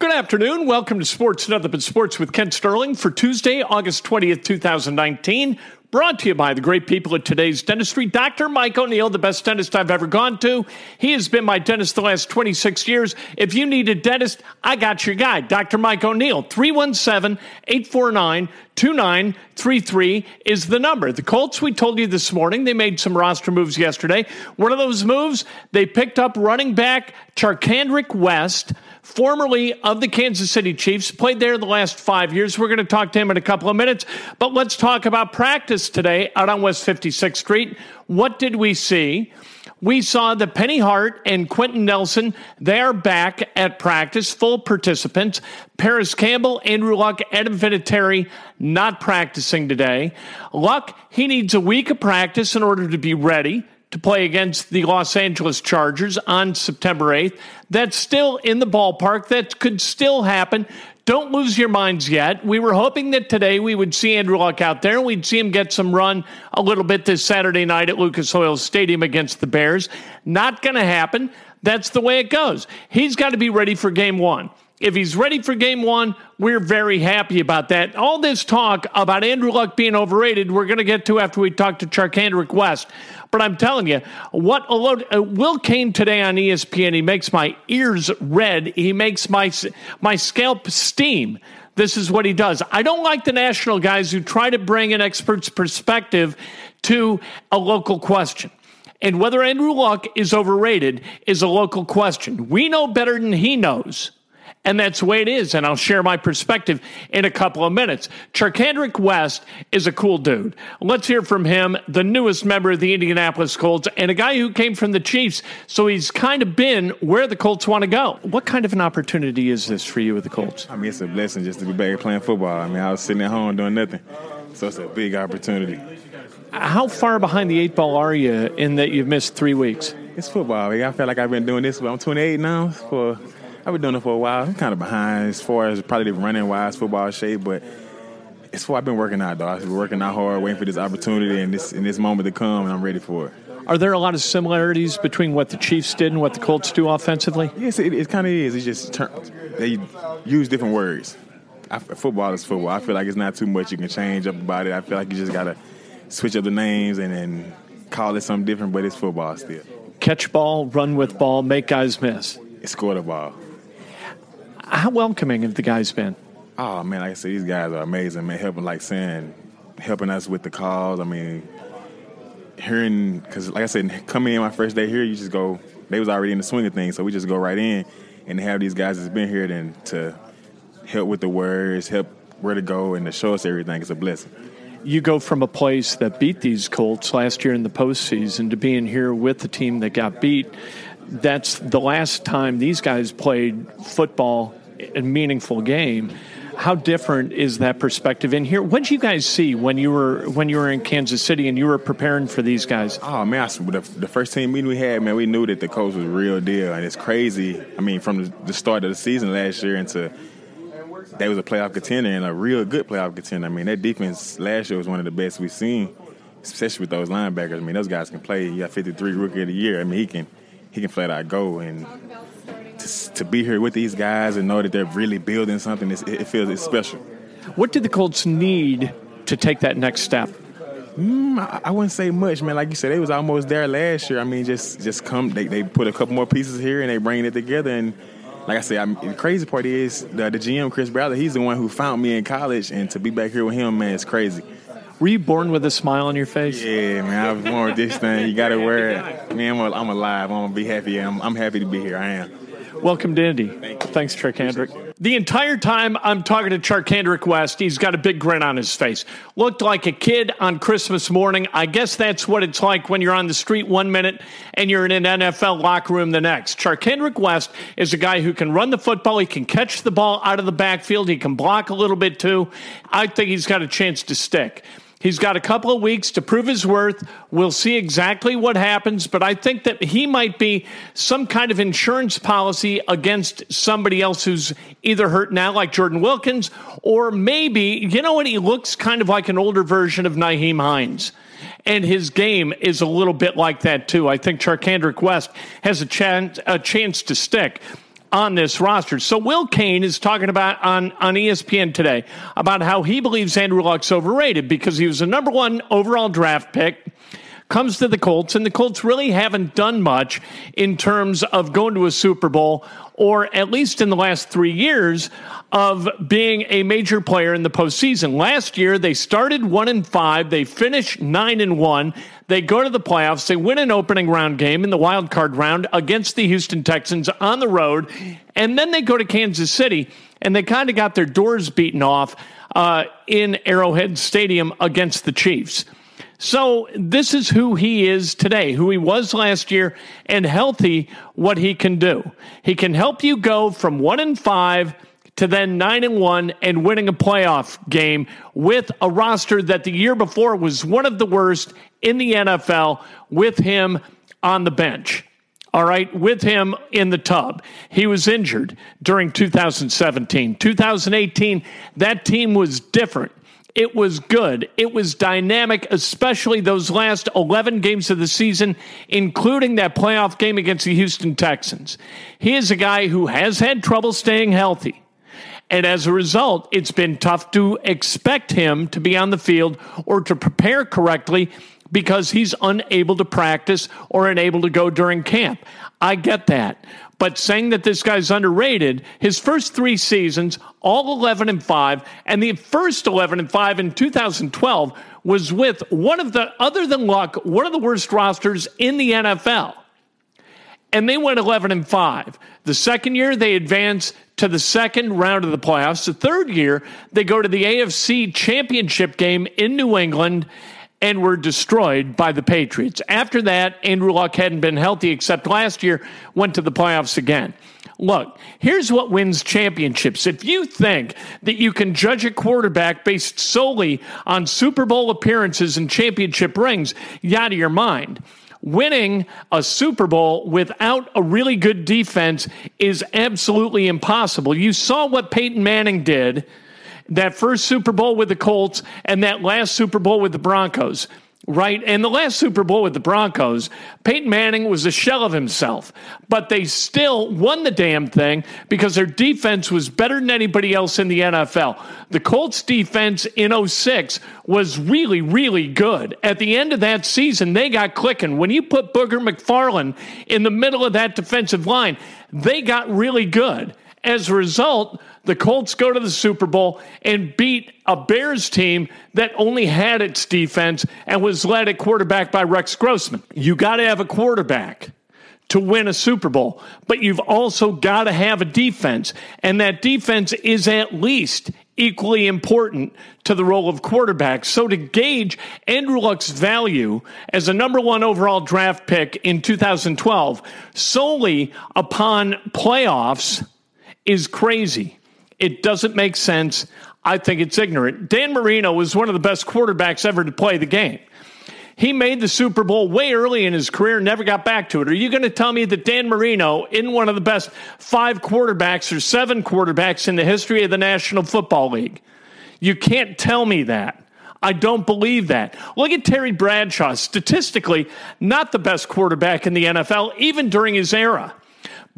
Good afternoon. Welcome to Sports Nothing But Sports with Kent Sterling for Tuesday, August 20th, 2019. Brought to you by the great people at today's dentistry. Dr. Mike O'Neill, the best dentist I've ever gone to. He has been my dentist the last 26 years. If you need a dentist, I got your guy, Dr. Mike O'Neill. 317 849 2933 is the number. The Colts, we told you this morning, they made some roster moves yesterday. One of those moves, they picked up running back Charcandrick West formerly of the Kansas City Chiefs, played there the last five years. We're going to talk to him in a couple of minutes, but let's talk about practice today out on West 56th Street. What did we see? We saw that Penny Hart and Quenton Nelson, they are back at practice, full participants. Parris Campbell, Andrew Luck, Adam Vinatieri not practicing today. Luck, he needs a week of practice in order to be ready to play against the Los Angeles Chargers on September 8th. That's still in the ballpark. That could still happen. Don't lose your minds yet. We were hoping that today we would see Andrew Luck out there and we'd see him get some run a little bit this Saturday night at Lucas Oil Stadium against the Bears. Not going to happen. That's the way it goes. He's got to be ready for game one. If he's ready for game one, we're very happy about that. All this talk about Andrew Luck being overrated, we're going to get to after we talk to Charcandrick West. But I'm telling you, what uh, Will Cain today on ESPN, he makes my ears red. He makes my my scalp steam. This is what he does. I don't like the national guys who try to bring an expert's perspective to a local question. And whether Andrew Luck is overrated is a local question. We know better than he knows. And that's the way it is. And I'll share my perspective in a couple of minutes. Charcandrick West is a cool dude. Let's hear from him, the newest member of the Indianapolis Colts, and a guy who came from the Chiefs. So he's kind of been where the Colts want to go. What kind of an opportunity is this for you with the Colts? I mean, it's a blessing just to be back playing football. I mean, I was sitting at home doing nothing. So it's a big opportunity. How far behind the eight ball are you in that you've missed three weeks? It's football. I feel like I've been doing this. I'm 28 now for I've been doing it for a while. I'm kind of behind as far as probably running wise football shape, but it's what I've been working out though. I've been working out hard, waiting for this opportunity and this in this moment to come, and I'm ready for it. Are there a lot of similarities between what the Chiefs did and what the Colts do offensively? Yes, it, it kind of is. It's just they use different words. I, football is football. I feel like it's not too much you can change up about it. I feel like you just gotta switch up the names and then call it something different, but it's football still. Catch ball, run with ball, make guys miss. Score the ball. How welcoming have the guys been? Oh man, like I said, these guys are amazing, man. Helping, like saying, helping us with the calls. I mean, hearing because, like I said, coming in my first day here, you just go. They was already in the swing of things, so we just go right in and have these guys that's been here then to help with the words, help where to go, and to show us everything. It's a blessing. You go from a place that beat these Colts last year in the postseason to being here with the team that got beat. That's the last time these guys played football a meaningful game. how different is that perspective in here? What did you guys see when you were when you were in Kansas City and you were preparing for these guys? Oh man, the, the first team meeting we had, man, we knew that the coach was real deal, and it's crazy. I mean, from the, the start of the season last year into they was a playoff contender and a real good playoff contender. I mean, that defense last year was one of the best we've seen, especially with those linebackers. I mean, those guys can play. You got 53 rookie of the year. I mean, he can he can flat out go and to, to be here with these guys and know that they're really building something, it feels it's special. What did the Colts need to take that next step? Mm, I, I, wouldn't say much, man. Like you said, they was almost there last year. I mean, just just come. They, they put a couple more pieces here and they bring it together. And like I said, I the crazy part is the, the GM Chris Ballard. He's the one who found me in college, and to be back here with him, man, it's crazy. Were you born with a smile on your face? Yeah, man. I was born with this thing. You got to wear it. Man, I'm, I'm alive. I'm gonna be happy. I'm, I'm happy to be here. I am. Welcome to Indy. Thanks, Charcandrick. The entire time I'm talking to Charcandrick West, he's got a big grin on his face. Looked like a kid on Christmas morning. I guess that's what it's like when you're on the street one minute and you're in an NFL locker room the next. Charcandrick West is a guy who can run the football. He can catch the ball out of the backfield. He can block a little bit too. I think he's got a chance to stick. He's got a couple of weeks to prove his worth. We'll see exactly what happens, but I think that he might be some kind of insurance policy against somebody else who's either hurt now, like Jordan Wilkins, or maybe, you know what, he looks kind of like an older version of Nyheim Hines. And his game is a little bit like that, too. I think Charcandrick West has a chance, a chance to stick on this roster. So Will Cain is talking about on, on ESPN today about how he believes Andrew Luck's overrated because he was the number one overall draft pick comes to the Colts, and the Colts really haven't done much in terms of going to a Super Bowl, or at least in the last three years, of being a major player in the postseason. Last year, they started one and five, they finished nine and one. They go to the playoffs, they win an opening round game in the wild card round against the Houston Texans on the road, and then they go to Kansas City, and they kind of got their doors beaten off uh, in Arrowhead Stadium against the Chiefs. So this is who he is today, who he was last year, and healthy, what he can do. He can help you go from one and five to then nine and one and winning a playoff game with a roster that the year before was one of the worst in the NFL with him on the bench. All right, with him in the tub. He was injured during 2017. 2018, that team was different. It was good. It was dynamic, especially those last 11 games of the season, including that playoff game against the Houston Texans. He is a guy who has had trouble staying healthy. And as a result, it's been tough to expect him to be on the field or to prepare correctly because he's unable to practice or unable to go during camp. I get that. But saying that this guy's underrated, his first three seasons, all 11 and 5, and the first 11 and 5 in 2012 was with one of the, other than Luck, one of the worst rosters in the NFL. And they went 11 and 5. The second year, they advance to the second round of the playoffs. The third year, they go to the AFC championship game in New England and were destroyed by the Patriots. After that, Andrew Luck hadn't been healthy except last year, went to the playoffs again. Look, here's what wins championships. If you think that you can judge a quarterback based solely on Super Bowl appearances and championship rings, you're out of your mind. Winning a Super Bowl without a really good defense is absolutely impossible. You saw what Peyton Manning did that first Super Bowl with the Colts and that last Super Bowl with the Broncos, right? And the last Super Bowl with the Broncos, Peyton Manning was a shell of himself, but they still won the damn thing because their defense was better than anybody else in the NFL. The Colts defense in 06 was really, really good. At the end of that season, they got clicking. When you put Booger McFarland in the middle of that defensive line, they got really good. As a result, the Colts go to the Super Bowl and beat a Bears team that only had its defense and was led at quarterback by Rex Grossman. You got to have a quarterback to win a Super Bowl, but you've also got to have a defense, and that defense is at least equally important to the role of quarterback. So to gauge Andrew Luck's value as a number one overall draft pick in 2012 solely upon playoffs is crazy. It doesn't make sense. I think it's ignorant. Dan Marino was one of the best quarterbacks ever to play the game. He made the Super Bowl way early in his career, never got back to it. Are you going to tell me that Dan Marino, in one of the best five quarterbacks or seven quarterbacks in the history of the National Football League? You can't tell me that. I don't believe that. Look at Terry Bradshaw, statistically, not the best quarterback in the NFL, even during his era.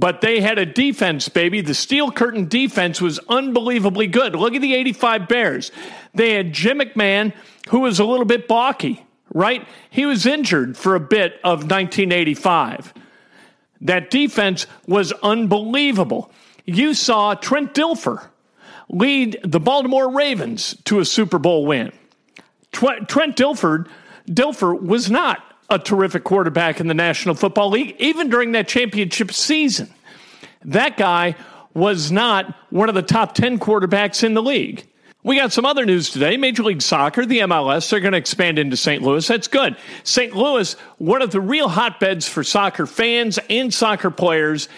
But they had a defense, baby. The steel curtain defense was unbelievably good. Look at the 85 Bears. They had Jim McMahon, who was a little bit balky, right? He was injured for a bit of 1985. That defense was unbelievable. You saw Trent Dilfer lead the Baltimore Ravens to a Super Bowl win. Trent Dilfer, Dilfer was not a terrific quarterback in the National Football League, even during that championship season. That guy was not one of the top 10 quarterbacks in the league. We got some other news today. Major League Soccer, the MLS, they're going to expand into St. Louis. That's good. St. Louis, one of the real hotbeds for soccer fans and soccer players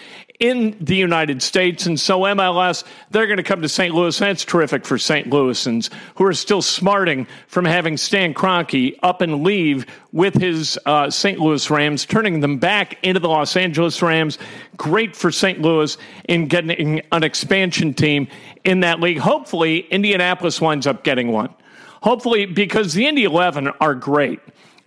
in the United States. And so MLS, they're going to come to St. Louis. And That's terrific for St. Louisans who are still smarting from having Stan Kroenke up and leave with his uh, St. Louis Rams, turning them back into the Los Angeles Rams. Great for St. Louis in getting an expansion team in that league. Hopefully, Indianapolis winds up getting one. Hopefully, because the Indy 11 are great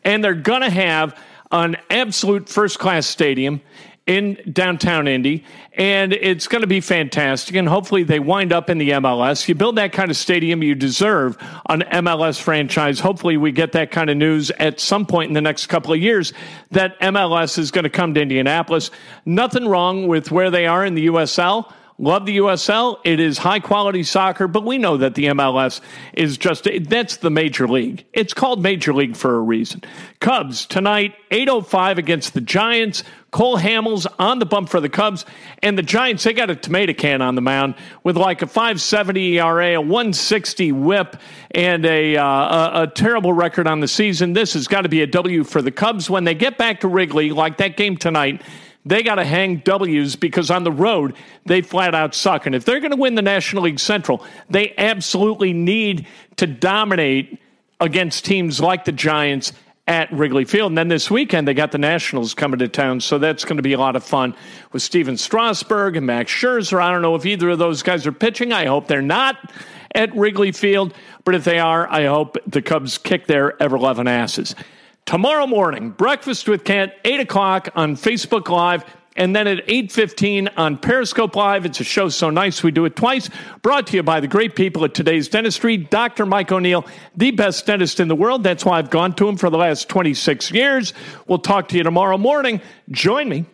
and they're going to have an absolute first class stadium in downtown Indy, and it's going to be fantastic. And hopefully, they wind up in the MLS. You build that kind of stadium, you deserve an MLS franchise. Hopefully, we get that kind of news at some point in the next couple of years that MLS is going to come to Indianapolis. Nothing wrong with where they are in the USL. Love the USL. It is high quality soccer, but we know that the MLS is just that's the major league. It's called major league for a reason. Cubs tonight 8:05 against the Giants. Cole Hamels on the bump for the Cubs and the Giants. They got a tomato can on the mound with like a 5.70 ERA, a 160 WHIP, and a, uh, a, a terrible record on the season. This has got to be a W for the Cubs when they get back to Wrigley, like that game tonight they got to hang W's because on the road, they flat out suck. And if they're going to win the National League Central, they absolutely need to dominate against teams like the Giants at Wrigley Field. And then this weekend, they got the Nationals coming to town. So that's going to be a lot of fun with Stephen Strasburg and Max Scherzer. I don't know if either of those guys are pitching. I hope they're not at Wrigley Field. But if they are, I hope the Cubs kick their ever loving asses tomorrow morning, breakfast with Kent, 8 o'clock on Facebook Live. And then at 8.15 on Periscope Live, it's a show so nice we do it twice. Brought to you by the great people at Today's Dentistry, Dr. Mike O'Neill, the best dentist in the world. That's why I've gone to him for the last 26 years. We'll talk to you tomorrow morning. Join me